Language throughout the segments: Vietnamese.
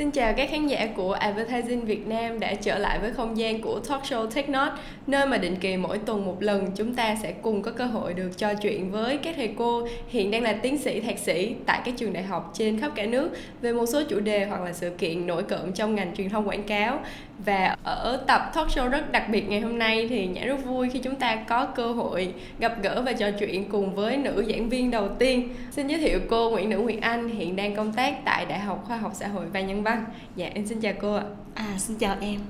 Xin chào các khán giả của Advertising Việt Nam đã trở lại với không gian của talk show Tech Not nơi mà định kỳ mỗi tuần một lần chúng ta sẽ cùng có cơ hội được trò chuyện với các thầy cô hiện đang là tiến sĩ, thạc sĩ tại các trường đại học trên khắp cả nước về một số chủ đề hoặc là sự kiện nổi cộm trong ngành truyền thông quảng cáo. Và ở tập talk show rất đặc biệt ngày hôm nay thì Nhã rất vui khi chúng ta có cơ hội gặp gỡ và trò chuyện cùng với nữ giảng viên đầu tiên. Xin giới thiệu cô Nguyễn Nữ Nguyệt Anh hiện đang công tác tại Đại học Khoa học Xã hội và Nhân văn. Dạ em xin chào cô ạ. À xin chào em.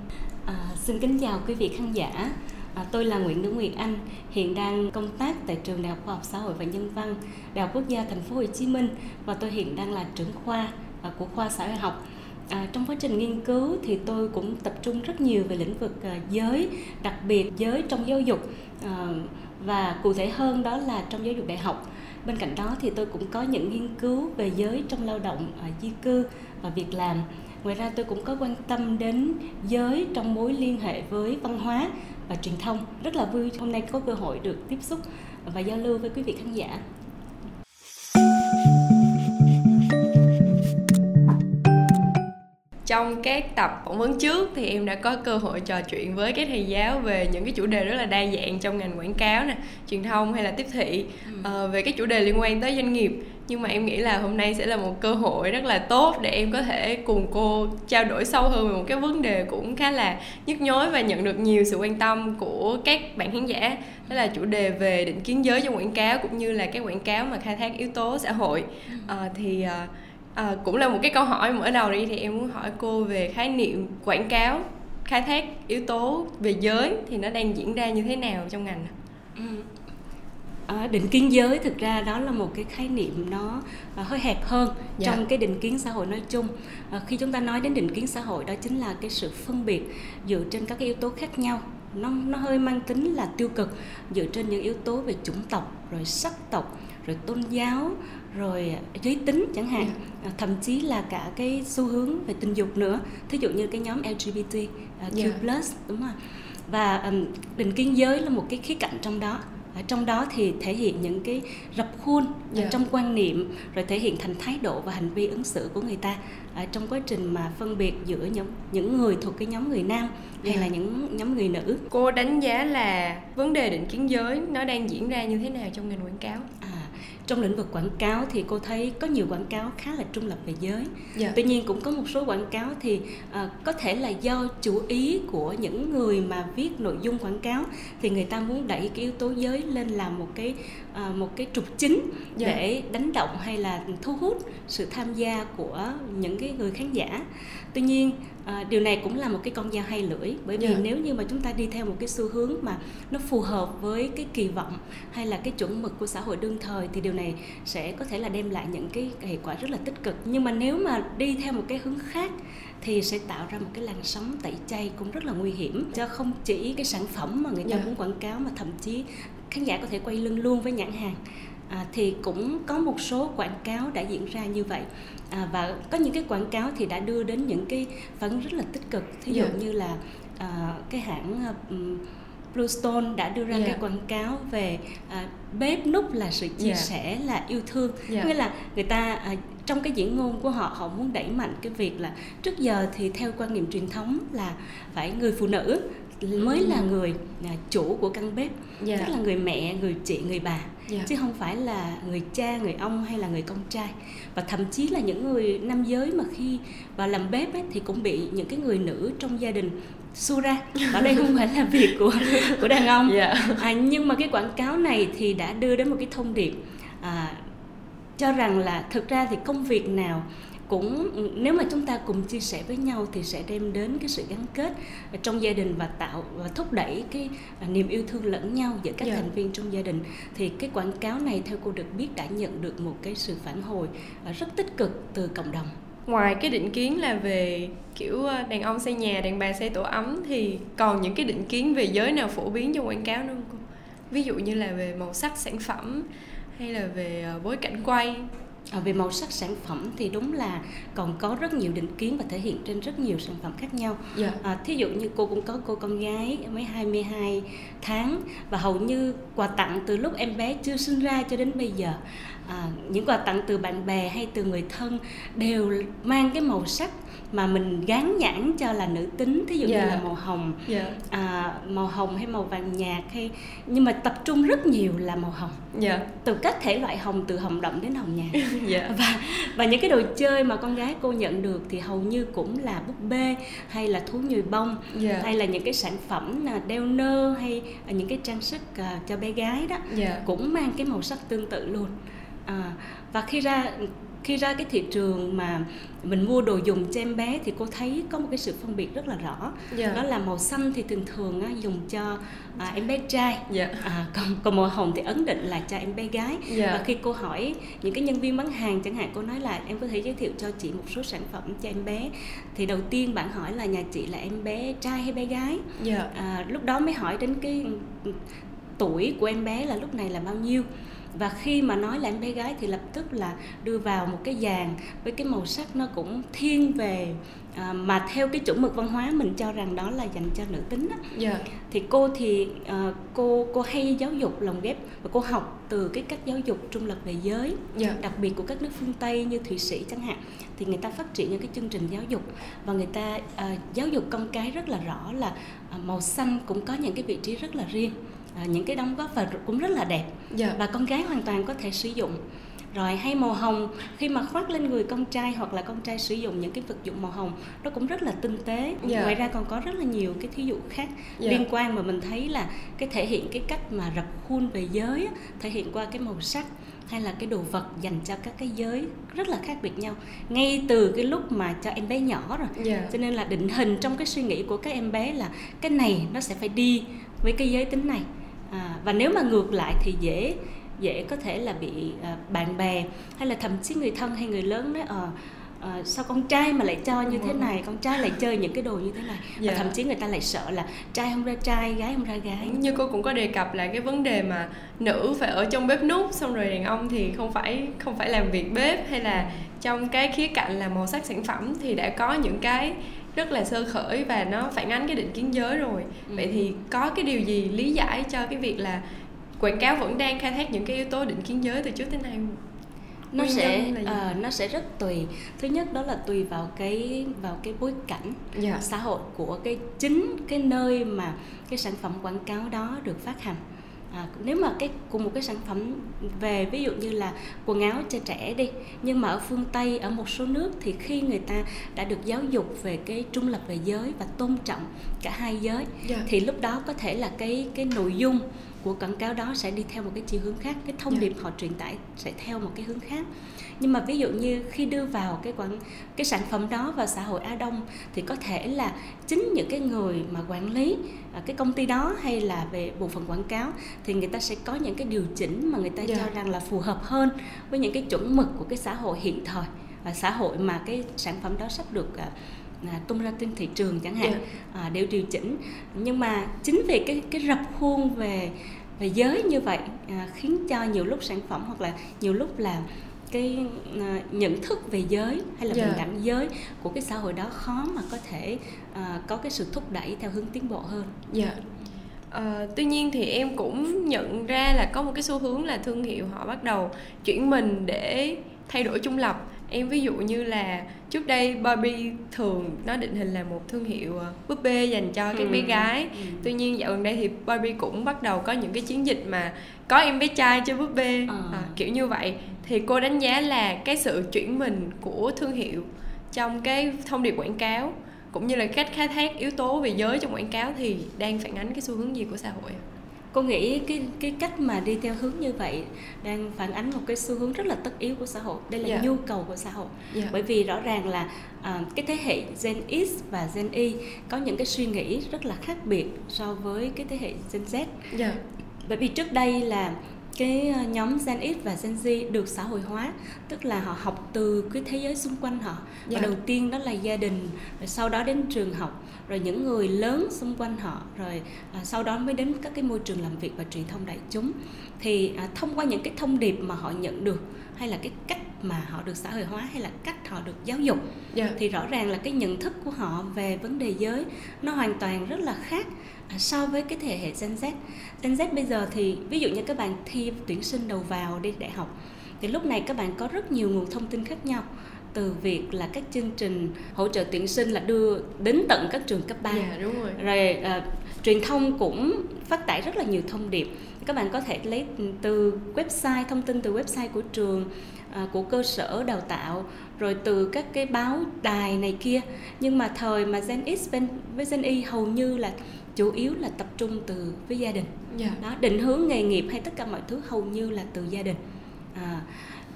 À, xin kính chào quý vị khán giả. À, tôi là Nguyễn Nữ Nguyệt Anh, hiện đang công tác tại trường Đại học Khoa học Xã hội và Nhân văn, Đại học Quốc gia Thành phố Hồ Chí Minh và tôi hiện đang là trưởng khoa à, của khoa xã hội học À, trong quá trình nghiên cứu thì tôi cũng tập trung rất nhiều về lĩnh vực à, giới, đặc biệt giới trong giáo dục à, và cụ thể hơn đó là trong giáo dục đại học. Bên cạnh đó thì tôi cũng có những nghiên cứu về giới trong lao động, à, di cư và việc làm. Ngoài ra tôi cũng có quan tâm đến giới trong mối liên hệ với văn hóa và truyền thông. Rất là vui hôm nay có cơ hội được tiếp xúc và giao lưu với quý vị khán giả. Trong các tập phỏng vấn trước thì em đã có cơ hội trò chuyện với các thầy giáo về những cái chủ đề rất là đa dạng trong ngành quảng cáo nè truyền thông hay là tiếp thị ừ. uh, về các chủ đề liên quan tới doanh nghiệp. Nhưng mà em nghĩ là hôm nay sẽ là một cơ hội rất là tốt để em có thể cùng cô trao đổi sâu hơn về một cái vấn đề cũng khá là nhức nhối và nhận được nhiều sự quan tâm của các bạn khán giả. Đó là chủ đề về định kiến giới trong quảng cáo cũng như là các quảng cáo mà khai thác yếu tố xã hội. Uh, thì uh, à, cũng là một cái câu hỏi mở đầu đi thì em muốn hỏi cô về khái niệm quảng cáo khai thác yếu tố về giới thì nó đang diễn ra như thế nào trong ngành ừ. À, định kiến giới thực ra đó là một cái khái niệm nó à, hơi hẹp hơn dạ. trong cái định kiến xã hội nói chung à, khi chúng ta nói đến định kiến xã hội đó chính là cái sự phân biệt dựa trên các cái yếu tố khác nhau nó nó hơi mang tính là tiêu cực dựa trên những yếu tố về chủng tộc rồi sắc tộc rồi tôn giáo rồi giới tính chẳng hạn yeah. Dạ. thậm chí là cả cái xu hướng về tình dục nữa thí dụ như cái nhóm LGBT uh, Q+, yeah. đúng không và um, định kiến giới là một cái khía cạnh trong đó ở trong đó thì thể hiện những cái rập khuôn yeah. Dạ. trong quan niệm rồi thể hiện thành thái độ và hành vi ứng xử của người ta ở trong quá trình mà phân biệt giữa những những người thuộc cái nhóm người nam hay yeah. là dạ. những nhóm người nữ cô đánh giá là vấn đề định kiến giới nó đang diễn ra như thế nào trong ngành quảng cáo à, trong lĩnh vực quảng cáo thì cô thấy có nhiều quảng cáo khá là trung lập về giới yeah. Dạ. tuy nhiên cũng có một số quảng cáo thì uh, có thể là do chủ ý của những người mà viết nội dung quảng cáo thì người ta muốn đẩy cái yếu tố giới lên làm một cái uh, một cái trục chính yeah. Dạ. để đánh động hay là thu hút sự tham gia của những cái người khán giả tuy nhiên à, điều này cũng là một cái con dao hai lưỡi bởi vì yeah. Dạ. nếu như mà chúng ta đi theo một cái xu hướng mà nó phù hợp với cái kỳ vọng hay là cái chuẩn mực của xã hội đương thời thì điều này sẽ có thể là đem lại những cái hệ quả rất là tích cực nhưng mà nếu mà đi theo một cái hướng khác thì sẽ tạo ra một cái làn sóng tẩy chay cũng rất là nguy hiểm cho không chỉ cái sản phẩm mà người ta yeah. Dạ. muốn quảng cáo mà thậm chí khán giả có thể quay lưng luôn với nhãn hàng à, thì cũng có một số quảng cáo đã diễn ra như vậy à, và có những cái quảng cáo thì đã đưa đến những cái phản ứng rất là tích cực thí dụ yeah. Dạ. như là à, cái hãng um, Bluestone đã đưa ra yeah. cái quảng cáo về à, bếp nút là sự chia yeah. sẻ là yêu thương yeah. nghĩa là người ta à, trong cái diễn ngôn của họ họ muốn đẩy mạnh cái việc là trước giờ thì theo quan niệm truyền thống là phải người phụ nữ mới là người là chủ của căn bếp yeah. tức là người mẹ người chị người bà yeah. chứ không phải là người cha người ông hay là người con trai và thậm chí là những người nam giới mà khi vào làm bếp ấy, thì cũng bị những cái người nữ trong gia đình xua ra ở đây không phải là việc của của đàn ông yeah. à, nhưng mà cái quảng cáo này thì đã đưa đến một cái thông điệp à, cho rằng là thực ra thì công việc nào cũng nếu mà chúng ta cùng chia sẻ với nhau thì sẽ đem đến cái sự gắn kết trong gia đình và tạo và thúc đẩy cái niềm yêu thương lẫn nhau giữa các yeah. Dạ. thành viên trong gia đình thì cái quảng cáo này theo cô được biết đã nhận được một cái sự phản hồi à, rất tích cực từ cộng đồng ngoài cái định kiến là về kiểu à, đàn ông xây nhà đàn bà xây tổ ấm thì còn những cái định kiến về giới nào phổ biến trong quảng cáo nữa không cô ví dụ như là về màu sắc sản phẩm hay là về bối cảnh quay À, về màu sắc sản phẩm thì đúng là còn có rất nhiều định kiến và thể hiện trên rất nhiều sản phẩm khác nhau. Yeah. Dạ. À, thí dụ như cô cũng có cô con gái mới 22 tháng và hầu như quà tặng từ lúc em bé chưa sinh ra cho đến bây giờ à, những quà tặng từ bạn bè hay từ người thân đều mang cái màu sắc mà mình gán nhãn cho là nữ tính thí dụ yeah. như dạ. là màu hồng yeah. Dạ. à, màu hồng hay màu vàng nhạt hay nhưng mà tập trung rất nhiều là màu hồng yeah. Dạ. từ các thể loại hồng từ hồng đậm đến hồng nhạt yeah. và và những cái đồ chơi mà con gái cô nhận được thì hầu như cũng là búp bê hay là thú nhồi bông yeah. hay là những cái sản phẩm là đeo nơ hay những cái trang sức uh, cho bé gái đó yeah. cũng mang cái màu sắc tương tự luôn à, và khi ra khi ra cái thị trường mà mình mua đồ dùng cho em bé thì cô thấy có một cái sự phân biệt rất là rõ yeah. Dạ. đó là màu xanh thì thường thường á, dùng cho à, em bé trai yeah. Dạ. à, còn còn màu hồng thì ấn định là cho em bé gái yeah. Dạ. và khi cô hỏi những cái nhân viên bán hàng chẳng hạn cô nói là em có thể giới thiệu cho chị một số sản phẩm cho em bé thì đầu tiên bạn hỏi là nhà chị là em bé trai hay bé gái yeah. à, lúc đó mới hỏi đến cái tuổi của em bé là lúc này là bao nhiêu và khi mà nói là em bé gái thì lập tức là đưa vào một cái dàn với cái màu sắc nó cũng thiên về à, mà theo cái chuẩn mực văn hóa mình cho rằng đó là dành cho nữ tính á. Yeah. Dạ. thì cô thì à, cô cô hay giáo dục lồng ghép và cô học từ cái cách giáo dục trung lập về giới yeah. Dạ. đặc biệt của các nước phương tây như thụy sĩ chẳng hạn thì người ta phát triển những cái chương trình giáo dục và người ta à, giáo dục con cái rất là rõ là à, màu xanh cũng có những cái vị trí rất là riêng à, những cái đóng góp và cũng rất là đẹp yeah. Dạ. và con gái hoàn toàn có thể sử dụng rồi hay màu hồng khi mà khoác lên người con trai hoặc là con trai sử dụng những cái vật dụng màu hồng nó cũng rất là tinh tế yeah. Dạ. ngoài ra còn có rất là nhiều cái thí dụ khác yeah. Dạ. liên quan mà mình thấy là cái thể hiện cái cách mà rập khuôn về giới thể hiện qua cái màu sắc hay là cái đồ vật dành cho các cái giới rất là khác biệt nhau ngay từ cái lúc mà cho em bé nhỏ rồi yeah. cho nên là định hình trong cái suy nghĩ của các em bé là cái này nó sẽ phải đi với cái giới tính này à, và nếu mà ngược lại thì dễ dễ có thể là bị à, bạn bè hay là thậm chí người thân hay người lớn nói ờ à, sao con trai mà lại cho như thế này? Con trai lại chơi những cái đồ như thế này. Dạ. và thậm chí người ta lại sợ là trai không ra trai gái không ra gái. Như cô cũng có đề cập là cái vấn đề mà nữ phải ở trong bếp nút xong rồi đàn ông thì không phải không phải làm việc bếp hay là trong cái khía cạnh là màu sắc sản phẩm thì đã có những cái rất là sơ khởi và nó phản ánh cái định kiến giới rồi ừ. vậy thì có cái điều gì lý giải cho cái việc là quảng cáo vẫn đang khai thác những cái yếu tố định kiến giới từ trước tới nay nó sẽ uh, nó sẽ rất tùy thứ nhất đó là tùy vào cái vào cái bối cảnh yeah. Dạ. xã hội của cái chính cái nơi mà cái sản phẩm quảng cáo đó được phát hành à, nếu mà cái cùng một cái sản phẩm về ví dụ như là quần áo cho trẻ đi nhưng mà ở phương tây ở một số nước thì khi người ta đã được giáo dục về cái trung lập về giới và tôn trọng cả hai giới yeah. Dạ. thì lúc đó có thể là cái cái nội dung của quảng cáo đó sẽ đi theo một cái chiều hướng khác cái thông yeah. Dạ. điệp họ truyền tải sẽ theo một cái hướng khác nhưng mà ví dụ như khi đưa vào cái quảng cái sản phẩm đó vào xã hội Á Đông thì có thể là chính những cái người mà quản lý à, cái công ty đó hay là về bộ phận quảng cáo thì người ta sẽ có những cái điều chỉnh mà người ta yeah. Dạ. cho rằng là phù hợp hơn với những cái chuẩn mực của cái xã hội hiện thời và xã hội mà cái sản phẩm đó sắp được à, à, tung ra trên thị trường chẳng hạn yeah. Dạ. à, đều điều chỉnh nhưng mà chính vì cái cái rập khuôn về về giới như vậy à, khiến cho nhiều lúc sản phẩm hoặc là nhiều lúc là cái uh, nhận thức về giới hay là yeah. bình đẳng giới của cái xã hội đó khó mà có thể uh, có cái sự thúc đẩy theo hướng tiến bộ hơn. Dạ. Yeah. Uh, tuy nhiên thì em cũng nhận ra là có một cái xu hướng là thương hiệu họ bắt đầu chuyển mình để thay đổi trung lập em ví dụ như là trước đây Barbie thường nó định hình là một thương hiệu ờ, búp bê dành cho các ừ. bé gái ừ. tuy nhiên dạo gần đây thì Barbie cũng bắt đầu có những cái chiến dịch mà có em bé trai cho búp bê à. À, kiểu như vậy thì cô đánh giá là cái sự chuyển mình của thương hiệu trong cái thông điệp quảng cáo cũng như là cách khai thác yếu tố về giới trong quảng cáo thì đang phản ánh cái xu hướng gì của xã hội cô nghĩ cái cái cách mà đi theo hướng như vậy đang phản ánh một cái xu hướng rất là tất yếu của xã hội đây là yeah. Dạ. nhu cầu của xã hội yeah. Dạ. bởi vì rõ ràng là à, cái thế hệ Gen X và Gen Y có những cái suy nghĩ rất là khác biệt so với cái thế hệ Gen Z yeah. Dạ. bởi vì trước đây là cái ờ, nhóm Gen X và Gen Z được xã hội hóa tức là họ học từ cái thế giới xung quanh họ và yeah. đầu tiên đó là gia đình rồi sau đó đến trường học rồi những người lớn xung quanh họ rồi à, sau đó mới đến các cái môi trường làm việc và truyền thông đại chúng thì à, thông qua những cái thông điệp mà họ nhận được hay là cái cách mà họ được xã hội hóa hay là cách họ được giáo dục yeah. thì rõ ràng là cái nhận thức của họ về vấn đề giới nó hoàn toàn rất là khác à, so với cái thế hệ Gen Z. Gen Z bây giờ thì ví dụ như các bạn thi tuyển sinh đầu vào đi đại học thì lúc này các bạn có rất nhiều nguồn thông tin khác nhau từ việc là các chương trình hỗ trợ tuyển sinh là đưa đến tận các trường cấp 3 dạ, đúng rồi. rồi uh, truyền thông cũng phát tải rất là nhiều thông điệp các bạn có thể lấy từ website thông tin từ website của trường uh, của cơ sở đào tạo rồi từ các cái báo đài này kia nhưng mà thời mà Gen X với Gen Y hầu như là chủ yếu là tập trung từ với gia đình yeah. Dạ. đó định hướng nghề nghiệp hay tất cả mọi thứ hầu như là từ gia đình à,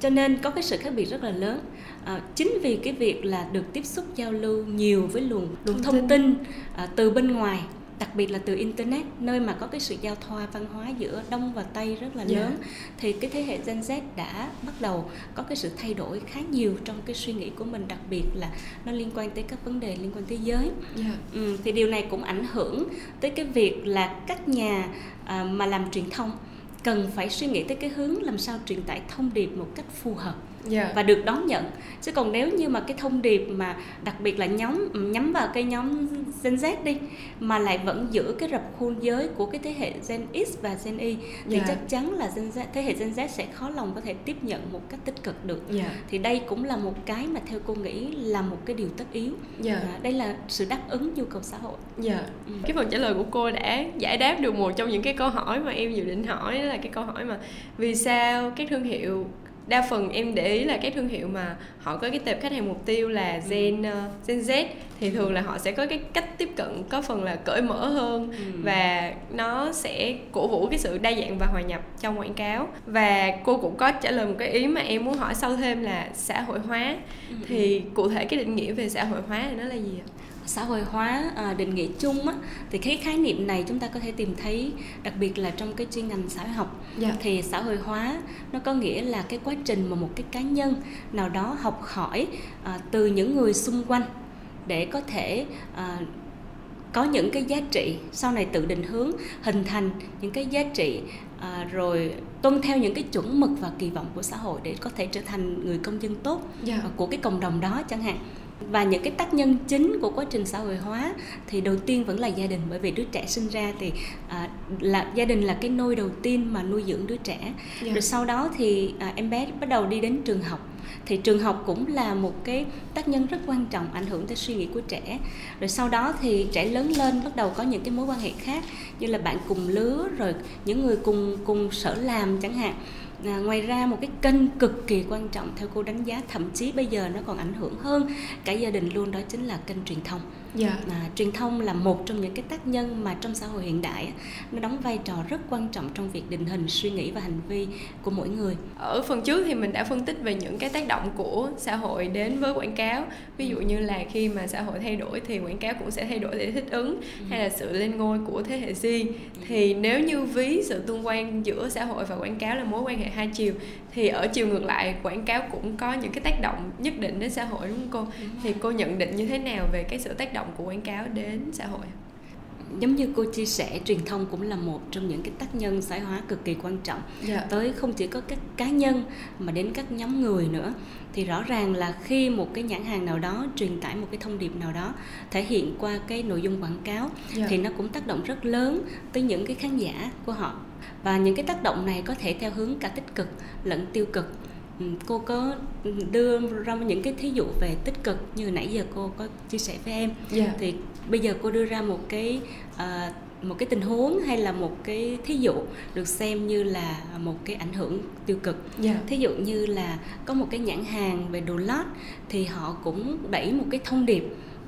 cho nên có cái sự khác biệt rất là lớn à, chính vì cái việc là được tiếp xúc giao lưu nhiều với luồng luồng thông, thông tin, tin à, từ bên ngoài đặc biệt là từ internet nơi mà có cái sự giao thoa văn hóa giữa đông và tây rất là yeah. Dạ. lớn thì cái thế hệ Gen Z đã bắt đầu có cái sự thay đổi khá nhiều trong cái suy nghĩ của mình đặc biệt là nó liên quan tới các vấn đề liên quan tới giới yeah. Dạ. ừ, thì điều này cũng ảnh hưởng tới cái việc là các nhà à, mà làm truyền thông cần phải suy nghĩ tới cái hướng làm sao truyền tải thông điệp một cách phù hợp yeah. Dạ. và được đón nhận chứ còn nếu như mà cái thông điệp mà đặc biệt là nhóm nhắm vào cái nhóm Gen Z đi mà lại vẫn giữ cái rập khuôn giới của cái thế hệ Gen X và Gen Y thì yeah. chắc chắn là Gen Z, thế hệ Gen Z sẽ khó lòng có thể tiếp nhận một cách tích cực được yeah. thì đây cũng là một cái mà theo cô nghĩ là một cái điều tất yếu yeah. à, đây là sự đáp ứng nhu cầu xã hội yeah. ừ. cái phần trả lời của cô đã giải đáp được một trong những cái câu hỏi mà em dự định hỏi là cái câu hỏi mà vì sao các thương hiệu đa phần em để ý là các thương hiệu mà họ có cái tệp khách hàng mục tiêu là ừ. gen uh, gen Z thì thường là họ sẽ có cái cách tiếp cận có phần là cởi mở hơn ừ. và nó sẽ cổ vũ cái sự đa dạng và hòa nhập trong quảng cáo và cô cũng có trả lời một cái ý mà em muốn hỏi sâu thêm là xã hội hóa ừ. thì cụ thể cái định nghĩa về xã hội hóa thì nó là gì ạ? Xã hội hóa à, định nghĩa chung á, thì cái khái niệm này chúng ta có thể tìm thấy đặc biệt là trong cái chuyên ngành xã hội học yeah. Dạ. thì xã hội hóa nó có nghĩa là cái quá trình mà một cái cá nhân nào đó học hỏi à, từ những người xung quanh để có thể à, có những cái giá trị sau này tự định hướng hình thành những cái giá trị à, rồi tuân theo những cái chuẩn mực và kỳ vọng của xã hội để có thể trở thành người công dân tốt yeah. Dạ. của cái cộng đồng đó chẳng hạn và những cái tác nhân chính của quá trình xã hội hóa thì đầu tiên vẫn là gia đình bởi vì đứa trẻ sinh ra thì à, là gia đình là cái nôi đầu tiên mà nuôi dưỡng đứa trẻ yeah. Dạ. rồi sau đó thì à, em bé bắt đầu đi đến trường học thì trường học cũng là một cái tác nhân rất quan trọng ảnh hưởng tới suy nghĩ của trẻ rồi sau đó thì trẻ lớn lên bắt đầu có những cái mối quan hệ khác như là bạn cùng lứa rồi những người cùng cùng sở làm chẳng hạn à, ngoài ra một cái kênh cực kỳ quan trọng theo cô đánh giá thậm chí bây giờ nó còn ảnh hưởng hơn cả gia đình luôn đó chính là kênh truyền thông yeah. Dạ. à, truyền thông là một trong những cái tác nhân mà trong xã hội hiện đại nó đóng vai trò rất quan trọng trong việc định hình suy nghĩ và hành vi của mỗi người ở phần trước thì mình đã phân tích về những cái tác động của xã hội đến với quảng cáo ví dụ như là khi mà xã hội thay đổi thì quảng cáo cũng sẽ thay đổi để thích ứng ừ. hay là sự lên ngôi của thế hệ Z thì nếu như ví sự tương quan giữa xã hội và quảng cáo là mối quan hệ hai chiều thì ở chiều ngược lại quảng cáo cũng có những cái tác động nhất định đến xã hội đúng không cô thì cô nhận định như thế nào về cái sự tác động của quảng cáo đến xã hội giống như cô chia sẻ truyền thông cũng là một trong những cái tác nhân xã hóa cực kỳ quan trọng yeah. Dạ. tới không chỉ có các cá nhân mà đến các nhóm người nữa thì rõ ràng là khi một cái nhãn hàng nào đó truyền tải một cái thông điệp nào đó thể hiện qua cái nội dung quảng cáo yeah. Dạ. thì nó cũng tác động rất lớn tới những cái khán giả của họ và những cái tác động này có thể theo hướng cả tích cực lẫn tiêu cực cô có đưa ra những cái thí dụ về tích cực như nãy giờ cô có chia sẻ với em yeah. Dạ. thì bây giờ cô đưa ra một cái uh, một cái tình huống hay là một cái thí dụ được xem như là một cái ảnh hưởng tiêu cực yeah. Dạ. thí dụ như là có một cái nhãn hàng về đồ lót thì họ cũng đẩy một cái thông điệp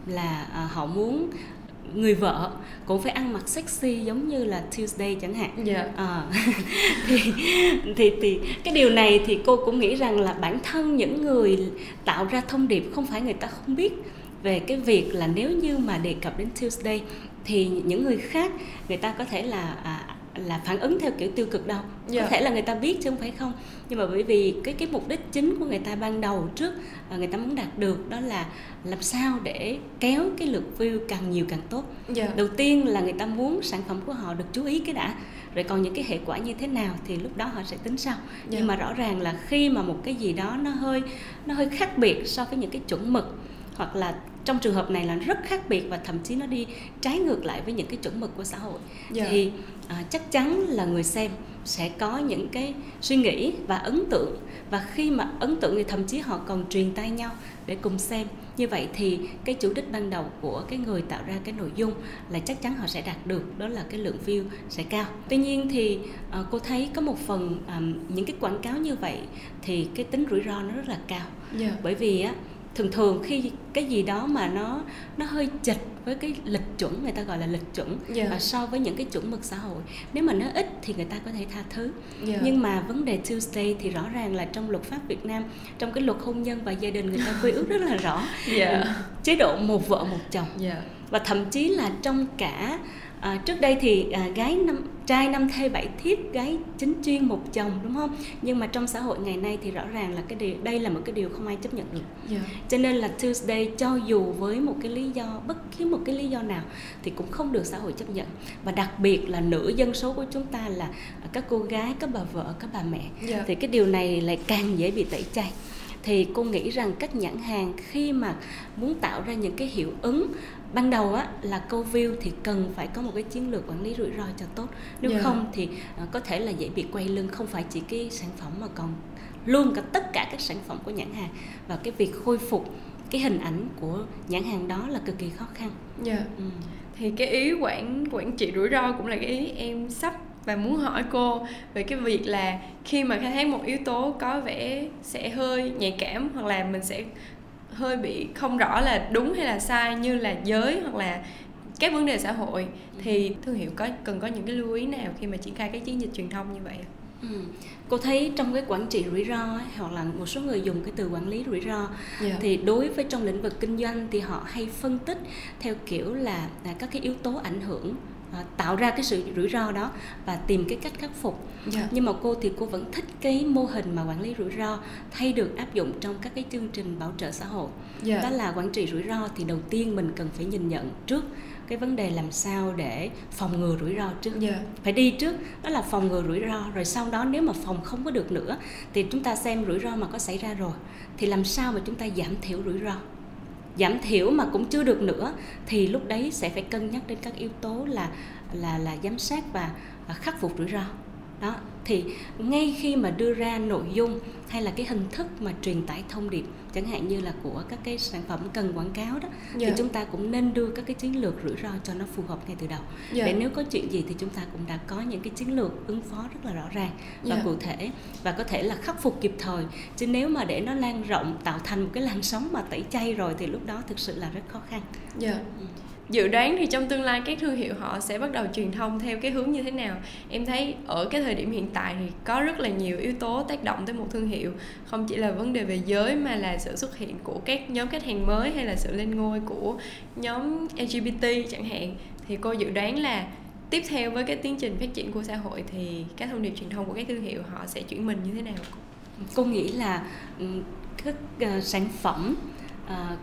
là uh, họ muốn người vợ cũng phải ăn mặc sexy giống như là Tuesday chẳng hạn yeah. Dạ. à, thì thì thì cái điều này thì cô cũng nghĩ rằng là bản thân những người tạo ra thông điệp không phải người ta không biết về cái việc là nếu như mà đề cập đến Tuesday thì những người khác người ta có thể là à, là phản ứng theo kiểu tiêu cực đâu yeah. có dạ. thể là người ta biết chứ không phải không nhưng mà bởi vì cái cái mục đích chính của người ta ban đầu trước là người ta muốn đạt được đó là làm sao để kéo cái lượt view càng nhiều càng tốt yeah. Dạ. đầu tiên là người ta muốn sản phẩm của họ được chú ý cái đã rồi còn những cái hệ quả như thế nào thì lúc đó họ sẽ tính sau yeah. nhưng dạ. mà rõ ràng là khi mà một cái gì đó nó hơi nó hơi khác biệt so với những cái chuẩn mực hoặc là trong trường hợp này là rất khác biệt và thậm chí nó đi trái ngược lại với những cái chuẩn mực của xã hội yeah. Dạ. thì à, chắc chắn là người xem sẽ có những cái suy nghĩ và ấn tượng và khi mà ấn tượng thì thậm chí họ còn truyền tay nhau để cùng xem như vậy thì cái chủ đích ban đầu của cái người tạo ra cái nội dung là chắc chắn họ sẽ đạt được đó là cái lượng view sẽ cao tuy nhiên thì uh, cô thấy có một phần um, những cái quảng cáo như vậy thì cái tính rủi ro nó rất là cao yeah. Dạ. bởi vì á thường thường khi cái gì đó mà nó nó hơi chệch với cái lịch chuẩn người ta gọi là lịch chuẩn yeah. Dạ. và so với những cái chuẩn mực xã hội nếu mà nó ít thì người ta có thể tha thứ yeah. Dạ. nhưng mà vấn đề Tuesday thì rõ ràng là trong luật pháp Việt Nam trong cái luật hôn nhân và gia đình người ta quy ước rất là rõ yeah. chế độ một vợ một chồng yeah. và thậm chí là trong cả à, trước đây thì à, gái năm trai năm thê bảy thiếp gái chính chuyên một chồng đúng không nhưng mà trong xã hội ngày nay thì rõ ràng là cái điều đây là một cái điều không ai chấp nhận được yeah. Dạ. cho nên là Tuesday cho dù với một cái lý do bất cứ một cái lý do nào thì cũng không được xã hội chấp nhận và đặc biệt là nửa dân số của chúng ta là các cô gái các bà vợ các bà mẹ yeah. Dạ. thì cái điều này lại càng dễ bị tẩy chay thì cô nghĩ rằng các nhãn hàng khi mà muốn tạo ra những cái hiệu ứng ban đầu á là câu view thì cần phải có một cái chiến lược quản lý rủi ro cho tốt nếu yeah. Dạ. không thì uh, có thể là dễ bị quay lưng không phải chỉ cái sản phẩm mà còn luôn cả tất cả các sản phẩm của nhãn hàng và cái việc khôi phục cái hình ảnh của nhãn hàng đó là cực kỳ khó khăn. Dạ. Yeah. Ừ. Thì cái ý quản quản trị rủi ro cũng là cái ý em sắp và muốn hỏi cô về cái việc là khi mà khai thác một yếu tố có vẻ sẽ hơi nhạy cảm hoặc là mình sẽ hơi bị không rõ là đúng hay là sai như là giới hoặc là các vấn đề xã hội thì thương hiệu có cần có những cái lưu ý nào khi mà triển khai các chiến dịch truyền thông như vậy Ừ. Cô thấy trong cái quản trị rủi ro ấy, hoặc là một số người dùng cái từ quản lý rủi ro yeah. Dạ. thì đối với trong lĩnh vực kinh doanh thì họ hay phân tích theo kiểu là, là các cái yếu tố ảnh hưởng À, tạo ra cái sự rủi ro đó và tìm cái cách khắc phục yeah. Dạ. nhưng mà cô thì cô vẫn thích cái mô hình mà quản lý rủi ro thay được áp dụng trong các cái chương trình bảo trợ xã hội yeah. Dạ. đó là quản trị rủi ro thì đầu tiên mình cần phải nhìn nhận trước cái vấn đề làm sao để phòng ngừa rủi ro trước yeah. Dạ. phải đi trước đó là phòng ngừa rủi ro rồi sau đó nếu mà phòng không có được nữa thì chúng ta xem rủi ro mà có xảy ra rồi thì làm sao mà chúng ta giảm thiểu rủi ro giảm thiểu mà cũng chưa được nữa thì lúc đấy sẽ phải cân nhắc đến các yếu tố là là là giám sát và, khắc phục rủi ro đó thì ngay khi mà đưa ra nội dung hay là cái hình thức mà truyền tải thông điệp chẳng hạn như là của các cái sản phẩm cần quảng cáo đó yeah. thì dạ. chúng ta cũng nên đưa các cái chiến lược rủi ro cho nó phù hợp ngay từ đầu yeah. Dạ. để nếu có chuyện gì thì chúng ta cũng đã có những cái chiến lược ứng phó rất là rõ ràng và yeah. Dạ. cụ thể và có thể là khắc phục kịp thời chứ nếu mà để nó lan rộng tạo thành một cái làn sóng mà tẩy chay rồi thì lúc đó thực sự là rất khó khăn yeah. ừ dự đoán thì trong tương lai các thương hiệu họ sẽ bắt đầu truyền thông theo cái hướng như thế nào? Em thấy ở cái thời điểm hiện tại thì có rất là nhiều yếu tố tác động tới một thương hiệu. Không chỉ là vấn đề về giới mà là sự xuất hiện của các nhóm khách hàng mới hay là sự lên ngôi của nhóm lgbt chẳng hạn. Thì cô dự đoán là tiếp theo với cái tiến trình phát triển của xã hội thì các thông điệp truyền thông của các thương hiệu họ sẽ chuyển mình như thế nào? Cô nghĩ là các uh, sản phẩm uh,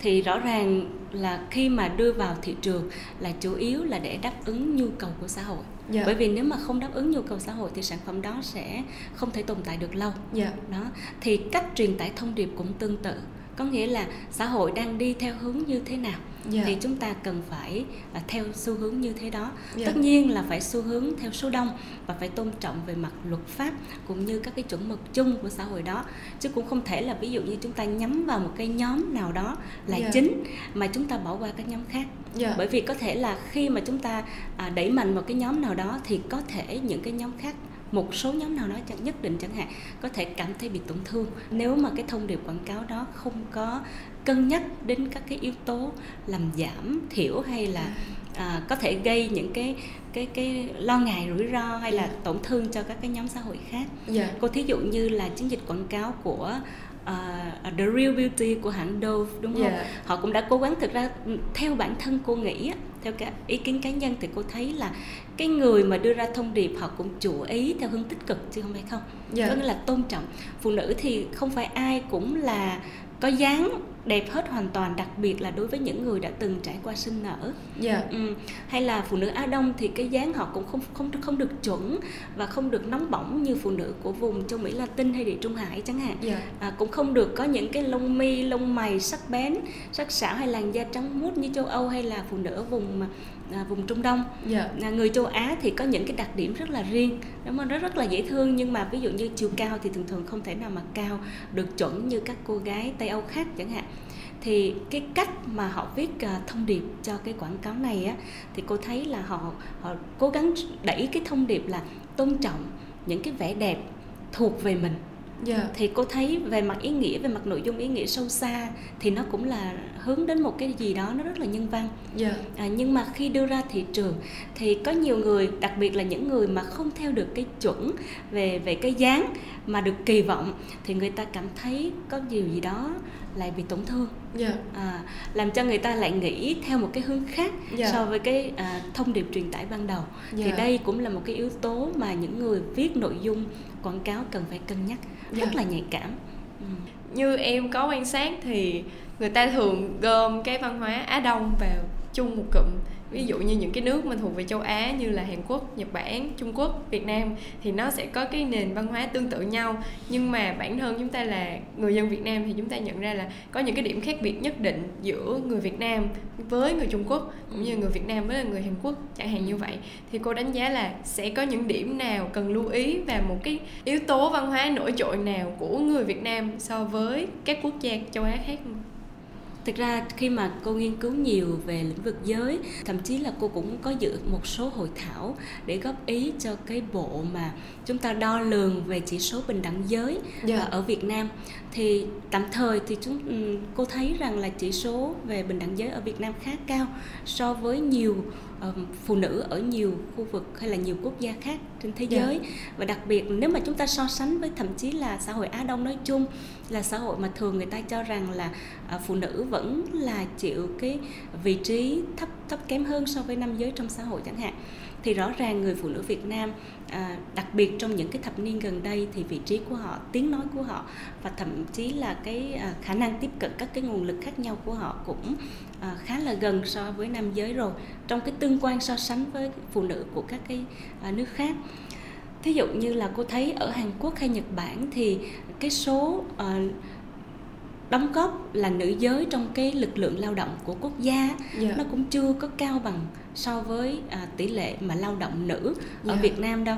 thì rõ ràng là khi mà đưa vào thị trường là chủ yếu là để đáp ứng nhu cầu của xã hội dạ. bởi vì nếu mà không đáp ứng nhu cầu xã hội thì sản phẩm đó sẽ không thể tồn tại được lâu dạ. đó thì cách truyền tải thông điệp cũng tương tự có nghĩa là xã hội đang đi theo hướng như thế nào yeah. Dạ. thì chúng ta cần phải uh, theo xu hướng như thế đó yeah. Dạ. tất nhiên là phải xu hướng theo số đông và phải tôn trọng về mặt luật pháp cũng như các cái chuẩn mực chung của xã hội đó chứ cũng không thể là ví dụ như chúng ta nhắm vào một cái nhóm nào đó là yeah. Dạ. chính mà chúng ta bỏ qua các nhóm khác yeah. bởi vì có thể là khi mà chúng ta uh, đẩy mạnh một cái nhóm nào đó thì có thể những cái nhóm khác một số nhóm nào đó nhất định chẳng hạn có thể cảm thấy bị tổn thương nếu mà cái thông điệp quảng cáo đó không có cân nhắc đến các cái yếu tố làm giảm thiểu hay là à, có thể gây những cái cái cái lo ngại rủi ro hay là dạ. tổn thương cho các cái nhóm xã hội khác. Yeah. Dạ. Cô thí dụ như là chiến dịch quảng cáo của uh, The Real Beauty của hãng Dove đúng không? Yeah. Họ cũng đã cố gắng thực ra theo bản thân cô nghĩ theo cái ý kiến cá nhân thì cô thấy là cái người mà đưa ra thông điệp họ cũng chủ ý theo hướng tích cực chứ không phải không? Yeah. Có nghĩa là tôn trọng phụ nữ thì không phải ai cũng là có dáng đẹp hết hoàn toàn đặc biệt là đối với những người đã từng trải qua sinh nở yeah. Dạ. ừ. hay là phụ nữ Á Đông thì cái dáng họ cũng không không không được chuẩn và không được nóng bỏng như phụ nữ của vùng châu Mỹ Latin hay địa Trung Hải chẳng hạn yeah. à, cũng không được có những cái lông mi lông mày sắc bén sắc sảo hay làn da trắng muốt như châu Âu hay là phụ nữ ở vùng à, vùng Trung Đông. Yeah. à, người châu Á thì có những cái đặc điểm rất là riêng đúng không rất rất là dễ thương nhưng mà ví dụ như chiều cao thì thường thường không thể nào mà cao được chuẩn như các cô gái Tây Âu khác chẳng hạn. Thì cái cách mà họ viết uh, thông điệp cho cái quảng cáo này á thì cô thấy là họ họ cố gắng đẩy cái thông điệp là tôn trọng những cái vẻ đẹp thuộc về mình yeah. Dạ. thì cô thấy về mặt ý nghĩa về mặt nội dung ý nghĩa sâu xa thì nó cũng là hướng đến một cái gì đó nó rất là nhân văn yeah. Dạ. à, nhưng mà khi đưa ra thị trường thì có nhiều người đặc biệt là những người mà không theo được cái chuẩn về về cái dáng mà được kỳ vọng thì người ta cảm thấy có điều gì đó lại bị tổn thương yeah. Dạ. à, làm cho người ta lại nghĩ theo một cái hướng khác yeah. so với cái à, thông điệp truyền tải ban đầu yeah. thì đây cũng là một cái yếu tố mà những người viết nội dung quảng cáo cần phải cân nhắc yeah. Dạ. là nhạy cảm ừ. như em có quan sát thì người ta thường gom cái văn hóa Á Đông vào chung một cụm ví dụ như những cái nước mà thuộc về châu Á như là Hàn Quốc, Nhật Bản, Trung Quốc, Việt Nam thì nó sẽ có cái nền văn hóa tương tự nhau nhưng mà bản thân chúng ta là người dân Việt Nam thì chúng ta nhận ra là có những cái điểm khác biệt nhất định giữa người Việt Nam với người Trung Quốc cũng như người Việt Nam với người Hàn Quốc chẳng hạn như vậy thì cô đánh giá là sẽ có những điểm nào cần lưu ý và một cái yếu tố văn hóa nổi trội nào của người Việt Nam so với các quốc gia châu Á khác không? Thực ra khi mà cô nghiên cứu nhiều về lĩnh vực giới thậm chí là cô cũng có dự một số hội thảo để góp ý cho cái bộ mà chúng ta đo lường về chỉ số bình đẳng giới yeah. Dạ. ở Việt Nam thì tạm thời thì chúng ừ, cô thấy rằng là chỉ số về bình đẳng giới ở Việt Nam khá cao so với nhiều phụ nữ ở nhiều khu vực hay là nhiều quốc gia khác trên thế yeah. Dạ. giới và đặc biệt nếu mà chúng ta so sánh với thậm chí là xã hội Á Đông nói chung là xã hội mà thường người ta cho rằng là à, phụ nữ vẫn là chịu cái vị trí thấp thấp kém hơn so với nam giới trong xã hội chẳng hạn thì rõ ràng người phụ nữ Việt Nam à, đặc biệt trong những cái thập niên gần đây thì vị trí của họ tiếng nói của họ và thậm chí là cái à, khả năng tiếp cận các cái nguồn lực khác nhau của họ cũng à, khá là gần so với nam giới rồi trong cái tương quan so sánh với phụ nữ của các cái à, nước khác. Thí dụ như là cô thấy ở Hàn Quốc hay Nhật Bản thì cái số uh, đóng góp là nữ giới trong cái lực lượng lao động của quốc gia yeah. Dạ. nó cũng chưa có cao bằng so với à, tỷ lệ mà lao động nữ ở dạ. Việt Nam đâu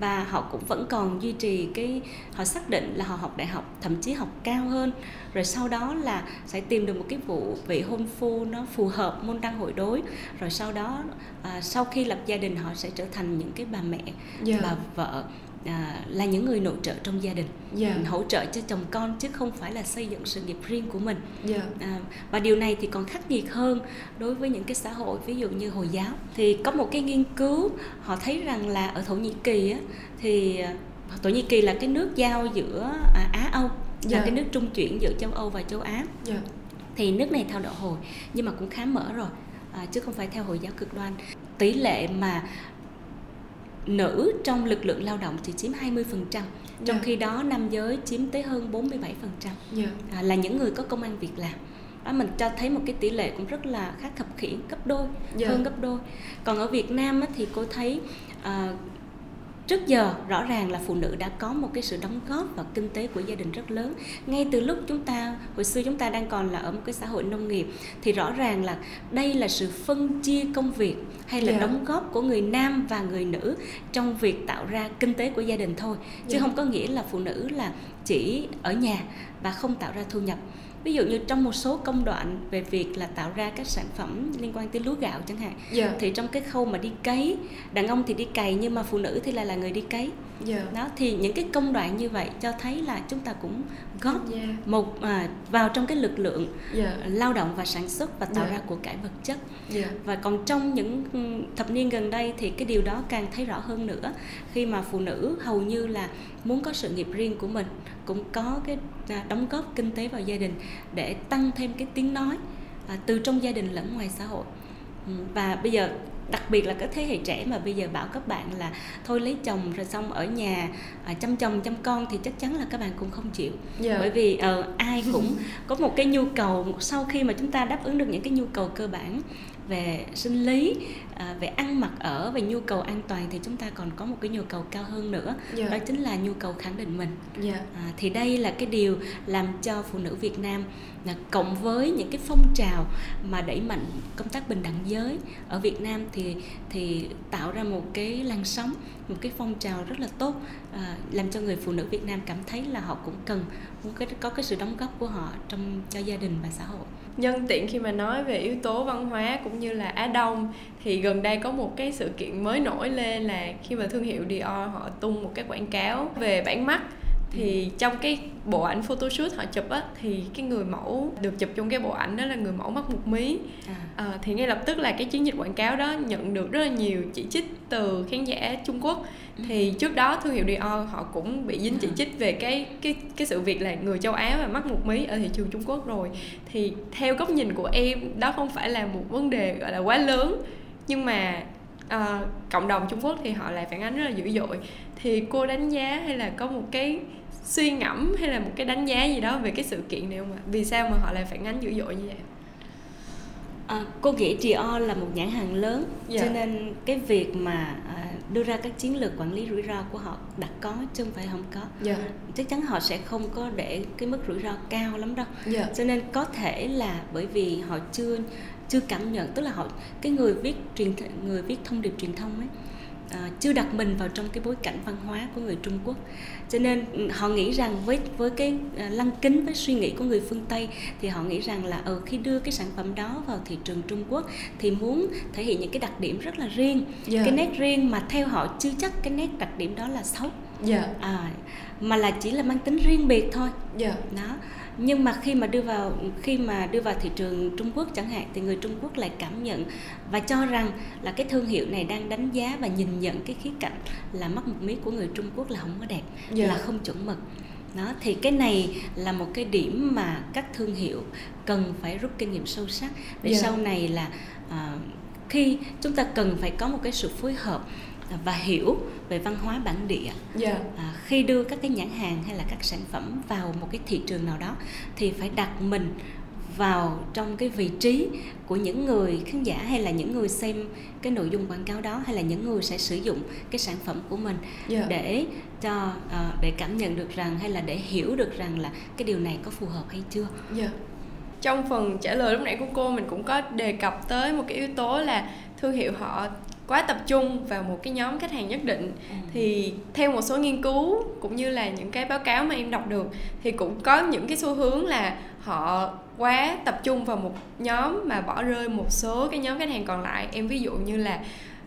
và họ cũng vẫn còn duy trì cái họ xác định là họ học đại học thậm chí học cao hơn rồi sau đó là sẽ tìm được một cái vụ vị hôn phu nó phù hợp môn đăng hội đối rồi sau đó à, sau khi lập gia đình họ sẽ trở thành những cái bà mẹ yeah. Dạ. bà vợ à, là những người nội trợ trong gia đình yeah. Dạ. hỗ trợ cho chồng con chứ không phải là xây dựng sự nghiệp riêng của mình yeah. Dạ. à, và điều này thì còn khắc nghiệt hơn đối với những cái xã hội ví dụ như hồi giáo thì có một cái nghiên cứu họ thấy rằng là ở thổ nhĩ kỳ á, thì à, thổ nhĩ kỳ là cái nước giao giữa à, á âu yeah. là dạ. cái nước trung chuyển giữa châu âu và châu á yeah. thì nước này theo đạo hồi nhưng mà cũng khá mở rồi à, chứ không phải theo hồi giáo cực đoan tỷ lệ mà nữ trong lực lượng lao động chỉ chiếm 20%, trong yeah. khi đó nam giới chiếm tới hơn 47%. Yeah. À, là những người có công ăn việc làm. Đó mình cho thấy một cái tỷ lệ cũng rất là khá khập khiễng gấp đôi, yeah. hơn gấp đôi. Còn ở Việt Nam á, thì cô thấy à, trước giờ rõ ràng là phụ nữ đã có một cái sự đóng góp vào kinh tế của gia đình rất lớn ngay từ lúc chúng ta hồi xưa chúng ta đang còn là ở một cái xã hội nông nghiệp thì rõ ràng là đây là sự phân chia công việc hay là yeah. Dạ. đóng góp của người nam và người nữ trong việc tạo ra kinh tế của gia đình thôi chứ yeah. Dạ. không có nghĩa là phụ nữ là chỉ ở nhà và không tạo ra thu nhập ví dụ như trong một số công đoạn về việc là tạo ra các sản phẩm liên quan tới lúa gạo chẳng hạn yeah. Dạ. thì trong cái khâu mà đi cấy đàn ông thì đi cày nhưng mà phụ nữ thì lại là người đi cấy yeah. đó thì những cái công đoạn như vậy cho thấy là chúng ta cũng góp yeah. một à, vào trong cái lực lượng yeah. lao động và sản xuất và tạo yeah. ra của cải vật chất yeah. và còn trong những thập niên gần đây thì cái điều đó càng thấy rõ hơn nữa khi mà phụ nữ hầu như là muốn có sự nghiệp riêng của mình cũng có cái à, đóng góp kinh tế vào gia đình để tăng thêm cái tiếng nói à, từ trong gia đình lẫn ngoài xã hội ừ, và bây giờ đặc biệt là các thế hệ trẻ mà bây giờ bảo các bạn là thôi lấy chồng rồi xong ở nhà à, chăm chồng chăm con thì chắc chắn là các bạn cũng không chịu yeah. Dạ. bởi vì uh, ai cũng có một cái nhu cầu sau khi mà chúng ta đáp ứng được những cái nhu cầu cơ bản về sinh lý à, về ăn mặc ở về nhu cầu an toàn thì chúng ta còn có một cái nhu cầu cao hơn nữa yeah. Dạ. đó chính là nhu cầu khẳng định mình yeah. Dạ. à, thì đây là cái điều làm cho phụ nữ Việt Nam là cộng với những cái phong trào mà đẩy mạnh công tác bình đẳng giới ở Việt Nam thì thì tạo ra một cái làn sóng một cái phong trào rất là tốt à, làm cho người phụ nữ Việt Nam cảm thấy là họ cũng cần muốn cái có cái sự đóng góp của họ trong cho gia đình và xã hội nhân tiện khi mà nói về yếu tố văn hóa cũng như là Á Đông thì gần đây có một cái sự kiện mới nổi lên là khi mà thương hiệu Dior họ tung một cái quảng cáo về bản mắt thì trong cái bộ ảnh photoshoot họ chụp á thì cái người mẫu được chụp trong cái bộ ảnh đó là người mẫu mắt một mí à. À, thì ngay lập tức là cái chiến dịch quảng cáo đó nhận được rất là nhiều chỉ trích từ khán giả Trung Quốc ừ. thì trước đó thương hiệu Dior họ cũng bị dính chỉ à. trích về cái cái cái sự việc là người châu Á và mắt một mí ở thị trường Trung Quốc rồi thì theo góc nhìn của em đó không phải là một vấn đề gọi là quá lớn nhưng mà uh, cộng đồng Trung Quốc thì họ lại phản ánh rất là dữ dội thì cô đánh giá hay là có một cái suy ngẫm hay là một cái đánh giá gì đó về cái sự kiện này không ạ? Vì sao mà họ lại phản ánh dữ dội như vậy? À, cô nghĩ Dior là một nhãn hàng lớn yeah. Dạ. cho nên cái việc mà à, đưa ra các chiến lược quản lý rủi ro của họ đặt có chứ không phải không có yeah. Dạ. chắc chắn họ sẽ không có để cái mức rủi ro cao lắm đâu yeah. Dạ. cho nên có thể là bởi vì họ chưa chưa cảm nhận tức là họ cái người viết truyền người viết thông điệp truyền thông ấy à, chưa đặt mình vào trong cái bối cảnh văn hóa của người Trung Quốc cho nên ừ, họ nghĩ rằng với với cái à, lăng kính với suy nghĩ của người phương Tây thì họ nghĩ rằng là ở ừ, khi đưa cái sản phẩm đó vào thị trường Trung Quốc thì muốn thể hiện những cái đặc điểm rất là riêng yeah. Dạ. cái nét riêng mà theo họ chưa chắc cái nét đặc điểm đó là xấu yeah. Dạ. à, mà là chỉ là mang tính riêng biệt thôi yeah. đó nhưng mà khi mà đưa vào khi mà đưa vào thị trường Trung Quốc chẳng hạn thì người Trung Quốc lại cảm nhận và cho rằng là cái thương hiệu này đang đánh giá và nhìn nhận cái khía cạnh là mắt một mí của người Trung Quốc là không có đẹp yeah. Dạ. là không chuẩn mực đó thì cái này là một cái điểm mà các thương hiệu cần phải rút kinh nghiệm sâu sắc để yeah. Dạ. sau này là à, khi chúng ta cần phải có một cái sự phối hợp và hiểu về văn hóa bản địa yeah. Dạ. à, khi đưa các cái nhãn hàng hay là các sản phẩm vào một cái thị trường nào đó thì phải đặt mình vào trong cái vị trí của những người khán giả hay là những người xem cái nội dung quảng cáo đó hay là những người sẽ sử dụng cái sản phẩm của mình yeah. Dạ. để cho uh, để cảm nhận được rằng hay là để hiểu được rằng là cái điều này có phù hợp hay chưa. Yeah. Dạ. Trong phần trả lời lúc nãy của cô mình cũng có đề cập tới một cái yếu tố là thương hiệu họ quá tập trung vào một cái nhóm khách hàng nhất định ừ. thì theo một số nghiên cứu cũng như là những cái báo cáo mà em đọc được thì cũng có những cái xu hướng là họ quá tập trung vào một nhóm mà bỏ rơi một số cái nhóm khách hàng còn lại em ví dụ như là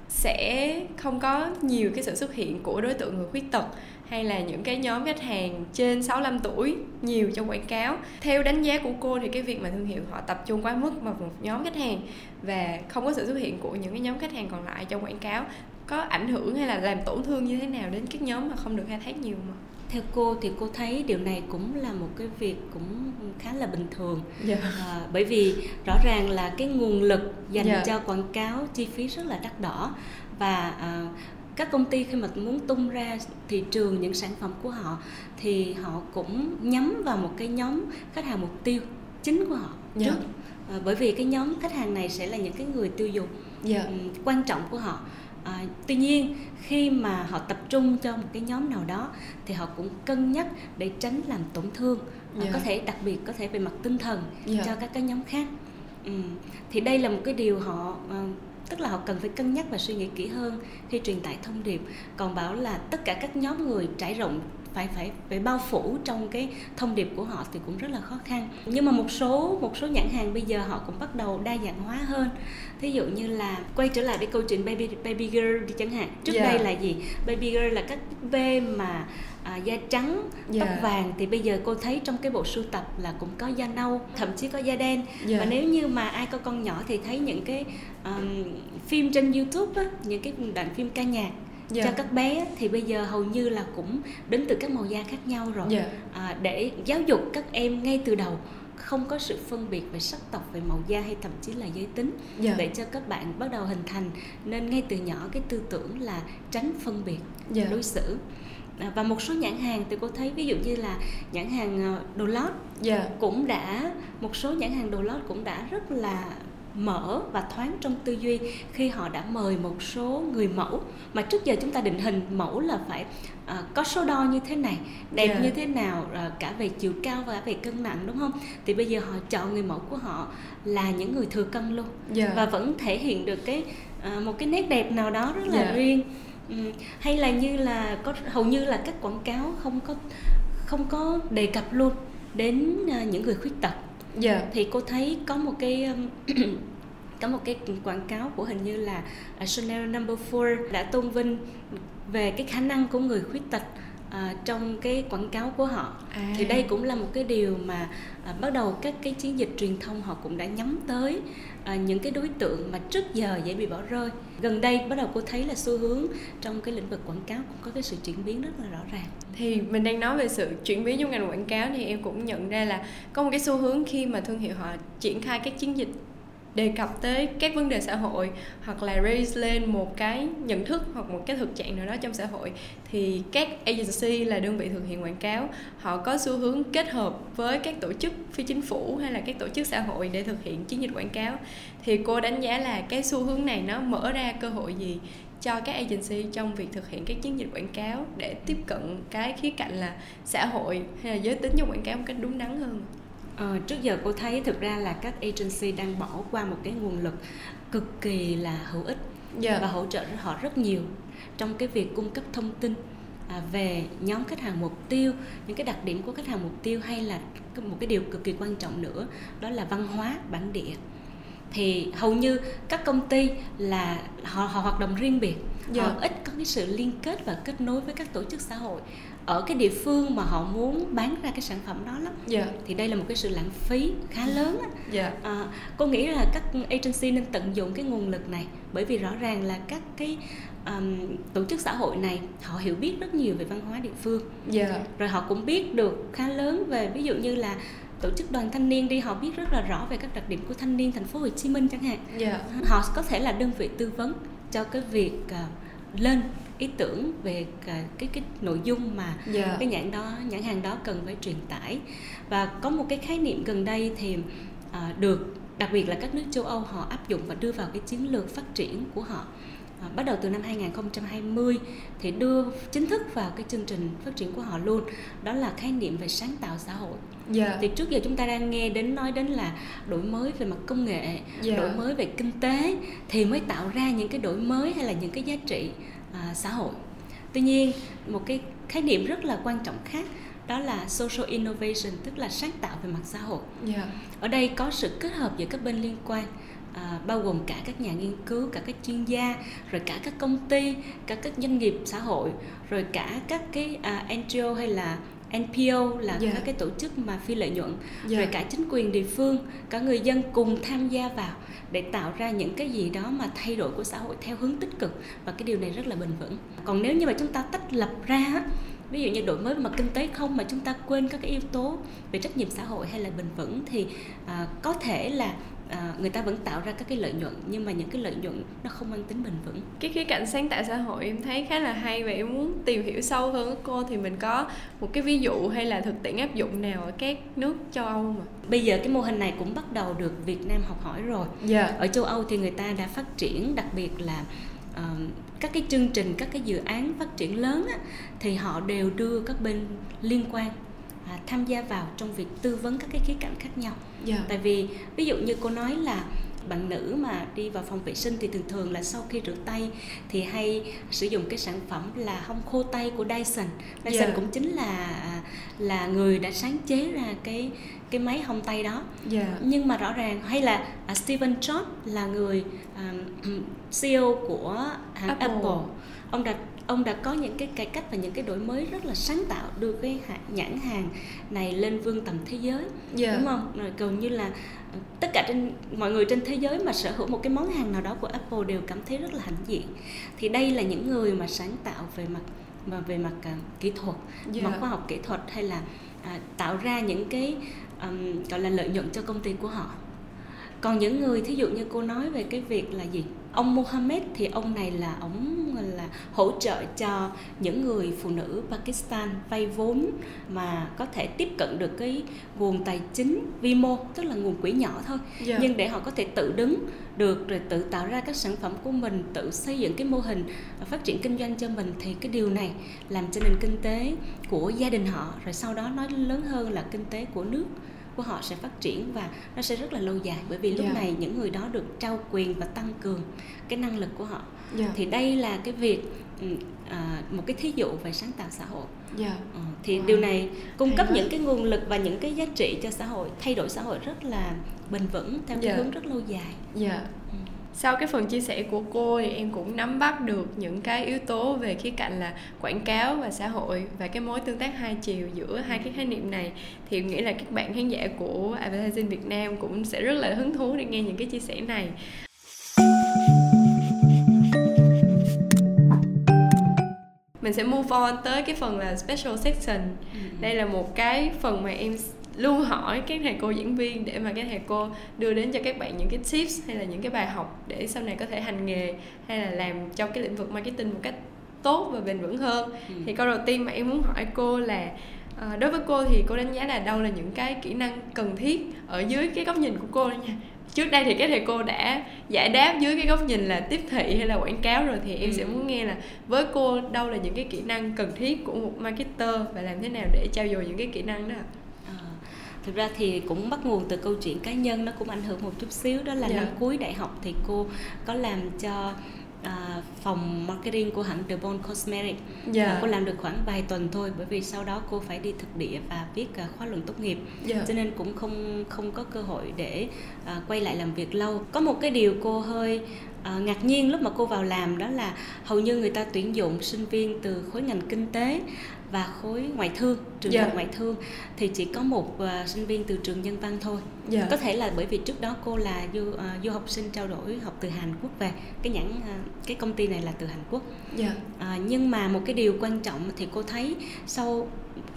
sẽ không có nhiều cái sự xuất hiện của đối tượng người khuyết tật hay là những cái nhóm khách hàng trên 65 tuổi nhiều trong quảng cáo. Theo đánh giá của cô thì cái việc mà thương hiệu họ tập trung quá mức vào một nhóm khách hàng và không có sự xuất hiện của những cái nhóm khách hàng còn lại trong quảng cáo có ảnh hưởng hay là làm tổn thương như thế nào đến các nhóm mà không được khai thác nhiều mà theo cô thì cô thấy điều này cũng là một cái việc cũng khá là bình thường yeah. Dạ. à, bởi vì rõ ràng là cái nguồn lực dành yeah. Dạ. cho quảng cáo chi phí rất là đắt đỏ và à, các công ty khi mà muốn tung ra thị trường những sản phẩm của họ thì họ cũng nhắm vào một cái nhóm khách hàng mục tiêu chính của họ yeah. Dạ. trước à, bởi vì cái nhóm khách hàng này sẽ là những cái người tiêu dùng yeah. quan trọng của họ à, tuy nhiên khi mà họ tập trung cho một cái nhóm nào đó thì họ cũng cân nhắc để tránh làm tổn thương yeah. à, có thể đặc biệt có thể về mặt tinh thần yeah. cho các cái nhóm khác ừ. thì đây là một cái điều họ uh, tức là họ cần phải cân nhắc và suy nghĩ kỹ hơn khi truyền tải thông điệp còn bảo là tất cả các nhóm người trải rộng phải phải phải bao phủ trong cái thông điệp của họ thì cũng rất là khó khăn nhưng mà một số một số nhãn hàng bây giờ họ cũng bắt đầu đa dạng hóa hơn thí dụ như là quay trở lại với câu chuyện baby baby girl đi chẳng hạn trước yeah. Dạ. đây là gì baby girl là các b mà à, da trắng yeah. tóc dạ. vàng thì bây giờ cô thấy trong cái bộ sưu tập là cũng có da nâu thậm chí có da đen yeah. Dạ. và nếu như mà ai có con nhỏ thì thấy những cái um, phim trên youtube á, những cái đoạn phim ca nhạc yeah. cho các bé thì bây giờ hầu như là cũng đến từ các màu da khác nhau rồi yeah. à, để giáo dục các em ngay từ đầu không có sự phân biệt về sắc tộc về màu da hay thậm chí là giới tính. Dạ. để cho các bạn bắt đầu hình thành nên ngay từ nhỏ cái tư tưởng là tránh phân biệt. Dạ. đối xử à, và một số nhãn hàng thì cô thấy ví dụ như là nhãn hàng ờ, đồ lót yeah. Dạ. cũng đã một số nhãn hàng đồ lót cũng đã rất là mở và thoáng trong tư duy khi họ đã mời một số người mẫu mà trước giờ chúng ta định hình mẫu là phải uh, có số đo như thế này đẹp yeah. như thế nào uh, cả về chiều cao và về cân nặng đúng không thì bây giờ họ chọn người mẫu của họ là những người thừa cân luôn yeah. và vẫn thể hiện được cái uh, một cái nét đẹp nào đó rất là yeah. riêng um, hay là như là có hầu như là các quảng cáo không có không có đề cập luôn đến uh, những người khuyết tật. Dạ. Ừ, thì cô thấy có một cái um, có một cái quảng cáo của hình như là à, Chanel Number no. 4 đã tôn vinh về cái khả năng của người khuyết tật à, trong cái quảng cáo của họ. À. thì đây cũng là một cái điều mà à, bắt đầu các cái chiến dịch truyền thông họ cũng đã nhắm tới à, những cái đối tượng mà trước giờ dễ bị bỏ rơi. Gần đây bắt đầu cô thấy là xu hướng trong cái lĩnh vực quảng cáo cũng có cái sự chuyển biến rất là rõ ràng. Thì mình đang nói về sự chuyển biến trong ngành quảng cáo thì em cũng nhận ra là có một cái xu hướng khi mà thương hiệu họ triển khai các chiến dịch đề cập tới các vấn đề xã hội hoặc là raise lên một cái nhận thức hoặc một cái thực trạng nào đó trong xã hội, thì các agency là đơn vị thực hiện quảng cáo, họ có xu hướng kết hợp với các tổ chức phi chính phủ hay là các tổ chức xã hội để thực hiện chiến dịch quảng cáo. Thì cô đánh giá là cái xu hướng này nó mở ra cơ hội gì cho các agency trong việc thực hiện các chiến dịch quảng cáo để tiếp cận cái khía cạnh là xã hội hay là giới tính trong quảng cáo một cách đúng đắn hơn? Ờ, trước giờ cô thấy thực ra là các agency đang bỏ qua một cái nguồn lực cực kỳ là hữu ích yeah. Dạ. và hỗ trợ họ rất nhiều trong cái việc cung cấp thông tin à, về nhóm khách hàng mục tiêu những cái đặc điểm của khách hàng mục tiêu hay là một cái điều cực kỳ quan trọng nữa đó là văn hóa bản địa thì hầu như các công ty là họ họ hoạt động riêng biệt yeah. họ dạ. ít có cái sự liên kết và kết nối với các tổ chức xã hội ở cái địa phương mà họ muốn bán ra cái sản phẩm đó lắm yeah. Dạ. thì đây là một cái sự lãng phí khá lớn á yeah. Dạ. à, cô nghĩ là các agency nên tận dụng cái nguồn lực này bởi vì rõ ràng là các cái um, tổ chức xã hội này họ hiểu biết rất nhiều về văn hóa địa phương yeah. rồi họ cũng biết được khá lớn về ví dụ như là tổ chức đoàn thanh niên đi họ biết rất là rõ về các đặc điểm của thanh niên thành phố Hồ Chí Minh chẳng hạn yeah. họ có thể là đơn vị tư vấn cho cái việc uh, lên ý tưởng về cái cái, cái nội dung mà yeah. Dạ. cái nhãn đó nhãn hàng đó cần phải truyền tải và có một cái khái niệm gần đây thì à, được đặc biệt là các nước châu Âu họ áp dụng và đưa vào cái chiến lược phát triển của họ à, bắt đầu từ năm 2020 thì đưa chính thức vào cái chương trình phát triển của họ luôn đó là khái niệm về sáng tạo xã hội yeah. Dạ. thì trước giờ chúng ta đang nghe đến nói đến là đổi mới về mặt công nghệ yeah. Dạ. đổi mới về kinh tế thì mới tạo ra những cái đổi mới hay là những cái giá trị à, xã hội tuy nhiên một cái khái niệm rất là quan trọng khác đó là social innovation tức là sáng tạo về mặt xã hội yeah. Dạ. ở đây có sự kết hợp giữa các bên liên quan à, bao gồm cả các nhà nghiên cứu cả các chuyên gia rồi cả các công ty cả các doanh nghiệp xã hội rồi cả các cái à, NGO hay là NPO là yeah. Dạ. các cái tổ chức mà phi lợi nhuận yeah. rồi cả chính quyền địa phương cả người dân cùng tham gia vào để tạo ra những cái gì đó mà thay đổi của xã hội theo hướng tích cực và cái điều này rất là bền vững còn nếu như mà chúng ta tách lập ra ví dụ như đổi mới mà kinh tế không mà chúng ta quên các cái yếu tố về trách nhiệm xã hội hay là bền vững thì à, có thể là à, người ta vẫn tạo ra các cái lợi nhuận nhưng mà những cái lợi nhuận nó không mang tính bền vững cái khía cạnh sáng tạo xã hội em thấy khá là hay và em muốn tìm hiểu sâu hơn cô thì mình có một cái ví dụ hay là thực tiễn áp dụng nào ở các nước châu Âu mà bây giờ cái mô hình này cũng bắt đầu được Việt Nam học hỏi rồi yeah. Dạ. ở châu Âu thì người ta đã phát triển đặc biệt là uh, các cái chương trình các cái dự án phát triển lớn á, thì họ đều đưa các bên liên quan à, tham gia vào trong việc tư vấn các cái khía cạnh khác nhau yeah. Dạ. tại vì ví dụ như cô nói là bạn nữ mà đi vào phòng vệ sinh thì thường thường là sau khi rửa tay thì hay sử dụng cái sản phẩm là hông khô tay của Dyson. Dyson yeah. cũng chính là là người đã sáng chế ra cái cái máy hông tay đó. Yeah. Nhưng mà rõ ràng hay là uh, Steven Jobs là người um, CEO của hãng Apple. Apple. Ông đã ông đã có những cái cải cách và những cái đổi mới rất là sáng tạo đưa cái nhãn hàng này lên vương tầm thế giới yeah. Dạ. đúng không rồi gần như là ờ, tất cả trên mọi người trên thế giới mà sở hữu một cái món hàng nào đó của Apple đều cảm thấy rất là hãnh diện thì đây là những người mà sáng tạo về mặt mà về mặt uh, kỹ thuật yeah. Dạ. mặt khoa học kỹ thuật hay là à, tạo ra những cái um, gọi là lợi nhuận cho công ty của họ còn những người thí dụ như cô nói về cái việc là gì ông Mohammed thì ông này là ông là hỗ trợ cho những người phụ nữ Pakistan vay vốn mà có thể tiếp cận được cái nguồn tài chính vi mô tức là nguồn quỹ nhỏ thôi yeah. Dạ. nhưng để họ có thể tự đứng được rồi tự tạo ra các sản phẩm của mình tự xây dựng cái mô hình phát triển kinh doanh cho mình thì cái điều này làm cho nền kinh tế của gia đình họ rồi sau đó nói lớn hơn là kinh tế của nước của họ sẽ phát triển và nó sẽ rất là lâu dài bởi vì lúc yeah. Dạ. này những người đó được trao quyền và tăng cường cái năng lực của họ yeah. Dạ. thì đây là cái việc ừ, à, một cái thí dụ về sáng tạo xã hội yeah. Dạ. à, thì wow. điều này cung Hay cấp những cái nguồn lực và những cái giá trị cho xã hội thay đổi xã hội rất là bền vững theo cái yeah. hướng rất lâu dài yeah. ừ sau cái phần chia sẻ của cô thì em cũng nắm bắt được những cái yếu tố về khía cạnh là quảng cáo và xã hội và cái mối tương tác hai chiều giữa hai cái khái niệm này thì nghĩ là các bạn khán giả của advertising Việt Nam cũng sẽ rất là hứng thú để nghe những cái chia sẻ này mình sẽ move on tới cái phần là special section ừ. đây là một cái phần mà em luôn hỏi các thầy cô diễn viên để mà các thầy cô đưa đến cho các bạn những cái tips hay là những cái bài học để sau này có thể hành nghề hay là làm trong cái lĩnh vực marketing một cách tốt và bền vững hơn ừ. thì câu đầu tiên mà em muốn hỏi cô là à, đối với cô thì cô đánh giá là đâu là những cái kỹ năng cần thiết ở dưới cái góc nhìn của cô đó nha trước đây thì các thầy cô đã giải đáp dưới cái góc nhìn là tiếp thị hay là quảng cáo rồi thì em ừ. sẽ muốn nghe là với cô đâu là những cái kỹ năng cần thiết của một marketer và làm thế nào để trao dồi những cái kỹ năng đó thực ra thì cũng bắt nguồn từ câu chuyện cá nhân nó cũng ảnh hưởng một chút xíu đó là. Dạ. năm cuối đại học thì cô có làm cho à, phòng marketing của hãng The Bond Cosmetics yeah. Dạ. cô làm được khoảng vài tuần thôi bởi vì sau đó cô phải đi thực địa và viết uh, khóa luận tốt nghiệp yeah. Dạ. cho nên cũng không không có cơ hội để uh, quay lại làm việc lâu có một cái điều cô hơi uh, ngạc nhiên lúc mà cô vào làm đó là hầu như người ta tuyển dụng sinh viên từ khối ngành kinh tế và khối ngoại thương trường yeah. Dạ. ngoại thương thì chỉ có một uh, sinh viên từ trường nhân văn thôi yeah. Dạ. có thể là bởi vì trước đó cô là du uh, du học sinh trao đổi học từ Hàn Quốc về cái nhãn uh, cái công ty này là từ Hàn Quốc yeah. Dạ. uh, nhưng mà một cái điều quan trọng thì cô thấy sau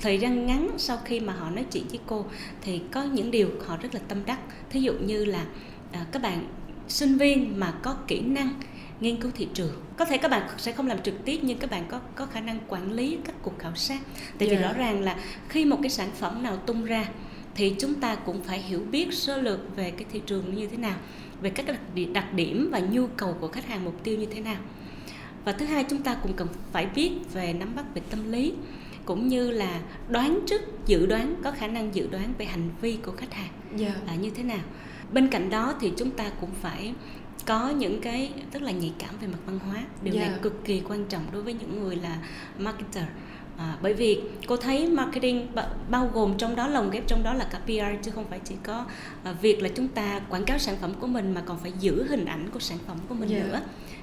thời gian ngắn sau khi mà họ nói chuyện với cô thì có những điều họ rất là tâm đắc thí dụ như là uh, các bạn sinh viên mà có kỹ năng nghiên cứu thị trường. Có thể các bạn sẽ không làm trực tiếp nhưng các bạn có có khả năng quản lý các cuộc khảo sát. Tại yeah. vì rõ ràng là khi một cái sản phẩm nào tung ra thì chúng ta cũng phải hiểu biết sơ lược về cái thị trường như thế nào về các đặc điểm và nhu cầu của khách hàng mục tiêu như thế nào. Và thứ hai chúng ta cũng cần phải biết về nắm bắt về tâm lý cũng như là đoán trước dự đoán có khả năng dự đoán về hành vi của khách hàng. Yeah. là như thế nào. Bên cạnh đó thì chúng ta cũng phải có những cái tức là nhạy cảm về mặt văn hóa điều yeah. này dạ. cực kỳ quan trọng đối với những người là marketer À, bởi vì cô thấy marketing bao gồm trong đó lồng ghép trong đó là cả PR chứ không phải chỉ có à, việc là chúng ta quảng cáo sản phẩm của mình mà còn phải giữ hình ảnh của sản phẩm của mình yeah. Dạ. nữa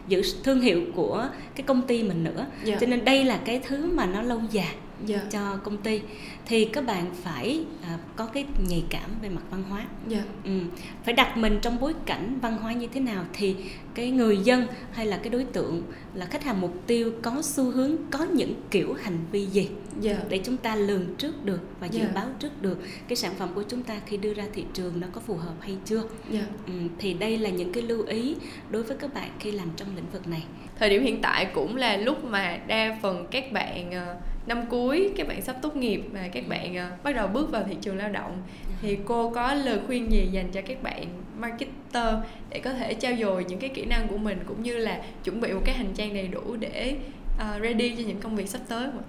giữ thương hiệu của cái công ty mình nữa yeah. Dạ. cho nên đây là cái thứ mà nó lâu dài yeah. cho công ty thì các bạn phải à, có cái nhạy cảm về mặt văn hóa yeah. ừ. phải đặt mình trong bối cảnh văn hóa như thế nào thì cái người dân hay là cái đối tượng là khách hàng mục tiêu có xu hướng có những kiểu hành vi gì yeah. để chúng ta lường trước được và dự yeah. báo trước được cái sản phẩm của chúng ta khi đưa ra thị trường nó có phù hợp hay chưa yeah. ừ, thì đây là những cái lưu ý đối với các bạn khi làm trong lĩnh vực này thời điểm hiện tại cũng là lúc mà đa phần các bạn uh, năm cuối các bạn sắp tốt nghiệp và các bạn uh, bắt đầu bước vào thị trường lao động thì cô có lời khuyên gì dành cho các bạn marketer để có thể trao dồi những cái kỹ năng của mình cũng như là chuẩn bị một cái hành trang đầy đủ để uh, ready cho những công việc sắp tới không ạ?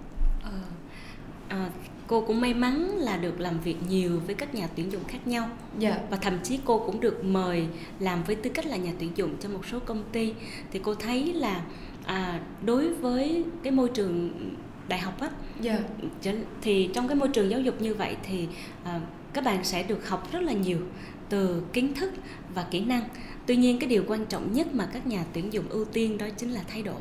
À, cô cũng may mắn là được làm việc nhiều với các nhà tuyển dụng khác nhau yeah. Dạ. và thậm chí cô cũng được mời làm với tư cách là nhà tuyển dụng cho một số công ty thì cô thấy là à, đối với cái môi trường đại học á yeah. Dạ. thì trong cái môi trường giáo dục như vậy thì à, các bạn sẽ được học rất là nhiều từ kiến thức và kỹ năng tuy nhiên cái điều quan trọng nhất mà các nhà tuyển dụng ưu tiên đó chính là thái độ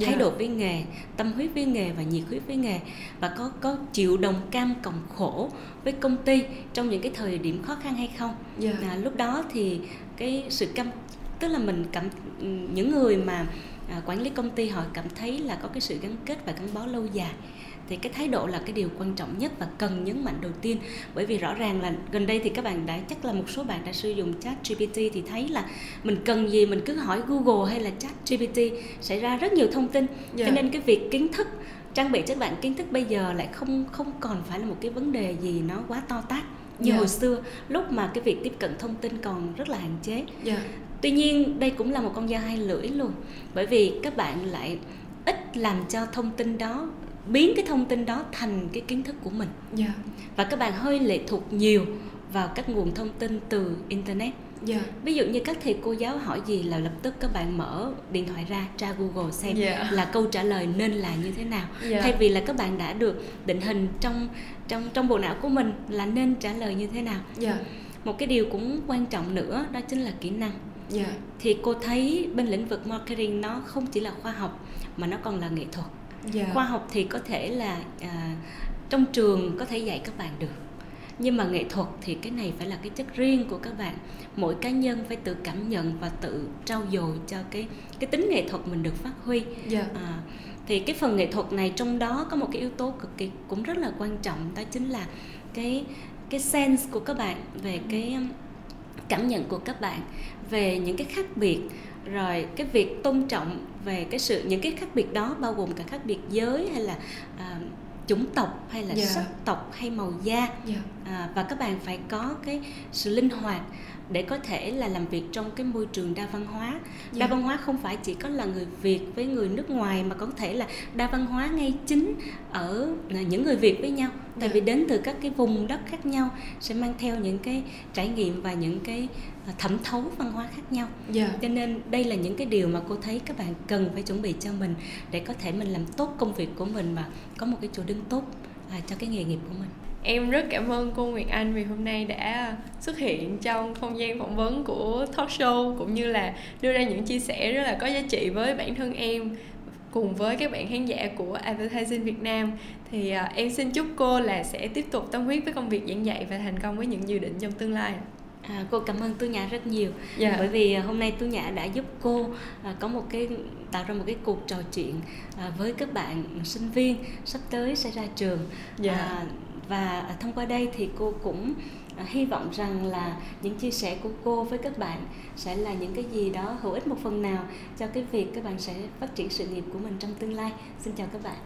yeah. thái độ với nghề tâm huyết với nghề và nhiệt huyết với nghề và có có chịu đồng cam cộng khổ với công ty trong những cái thời điểm khó khăn hay không yeah. à, lúc đó thì cái sự cam tức là mình cảm những người mà à, quản lý công ty họ cảm thấy là có cái sự gắn kết và gắn bó lâu dài thì cái thái độ là cái điều quan trọng nhất và cần nhấn mạnh đầu tiên bởi vì rõ ràng là gần đây thì các bạn đã chắc là một số bạn đã sử dụng chat GPT thì thấy là mình cần gì mình cứ hỏi Google hay là chat GPT sẽ ra rất nhiều thông tin yeah. cho dạ. nên cái việc kiến thức trang bị cho bạn kiến thức bây giờ lại không không còn phải là một cái vấn đề gì nó quá to tát như yeah. Dạ. hồi xưa lúc mà cái việc tiếp cận thông tin còn rất là hạn chế yeah. Dạ. tuy nhiên đây cũng là một con dao hai lưỡi luôn bởi vì các bạn lại ít làm cho thông tin đó biến cái thông tin đó thành cái kiến thức của mình yeah. và các bạn hơi lệ thuộc nhiều vào các nguồn thông tin từ internet yeah. ví dụ như các thầy cô giáo hỏi gì là lập tức các bạn mở điện thoại ra tra google xem yeah. là câu trả lời nên là như thế nào yeah. thay vì là các bạn đã được định hình trong trong trong bộ não của mình là nên trả lời như thế nào yeah. một cái điều cũng quan trọng nữa đó chính là kỹ năng yeah. thì cô thấy bên lĩnh vực marketing nó không chỉ là khoa học mà nó còn là nghệ thuật yeah. khoa học thì có thể là à, trong trường có thể dạy các bạn được nhưng mà nghệ thuật thì cái này phải là cái chất riêng của các bạn mỗi cá nhân phải tự cảm nhận và tự trau dồi cho cái cái tính nghệ thuật mình được phát huy yeah. Dạ. à, thì cái phần nghệ thuật này trong đó có một cái yếu tố cực kỳ cũng rất là quan trọng đó chính là cái cái sense của các bạn về cái um, cảm nhận của các bạn về những cái khác biệt rồi cái việc tôn trọng về cái sự những cái khác biệt đó bao gồm cả khác biệt giới hay là uh, chủng tộc hay là yeah. Dạ. sắc tộc hay màu da yeah. Dạ. à, và các bạn phải có cái sự linh hoạt để có thể là làm việc trong cái môi trường đa văn hóa yeah. Dạ. đa văn hóa không phải chỉ có là người việt với người nước ngoài mà có thể là đa văn hóa ngay chính ở những người việt với nhau tại yeah. vì đến từ các cái vùng đất khác nhau sẽ mang theo những cái trải nghiệm và những cái à, thẩm thấu văn hóa khác nhau yeah. cho nên đây là những cái điều mà cô thấy các bạn cần phải chuẩn bị cho mình để có thể mình làm tốt công việc của mình và có một cái chỗ đứng tốt à, cho cái nghề nghiệp của mình em rất cảm ơn cô Nguyệt Anh vì hôm nay đã xuất hiện trong không gian phỏng vấn của talk show cũng như là đưa ra những chia sẻ rất là có giá trị với bản thân em cùng với các bạn khán giả của Advertising Việt Nam thì uh, em xin chúc cô là sẽ tiếp tục tâm huyết với công việc giảng dạy và thành công với những dự định trong tương lai. À, cô cảm ơn tú nhã rất nhiều yeah. Dạ. bởi vì hôm nay tú nhã đã giúp cô à, có một cái tạo ra một cái cuộc trò chuyện à, với các bạn sinh viên sắp tới sẽ ra trường yeah. Dạ. à, và thông qua đây thì cô cũng à, hy vọng rằng là những chia sẻ của cô với các bạn sẽ là những cái gì đó hữu ích một phần nào cho cái việc các bạn sẽ phát triển sự nghiệp của mình trong tương lai xin chào các bạn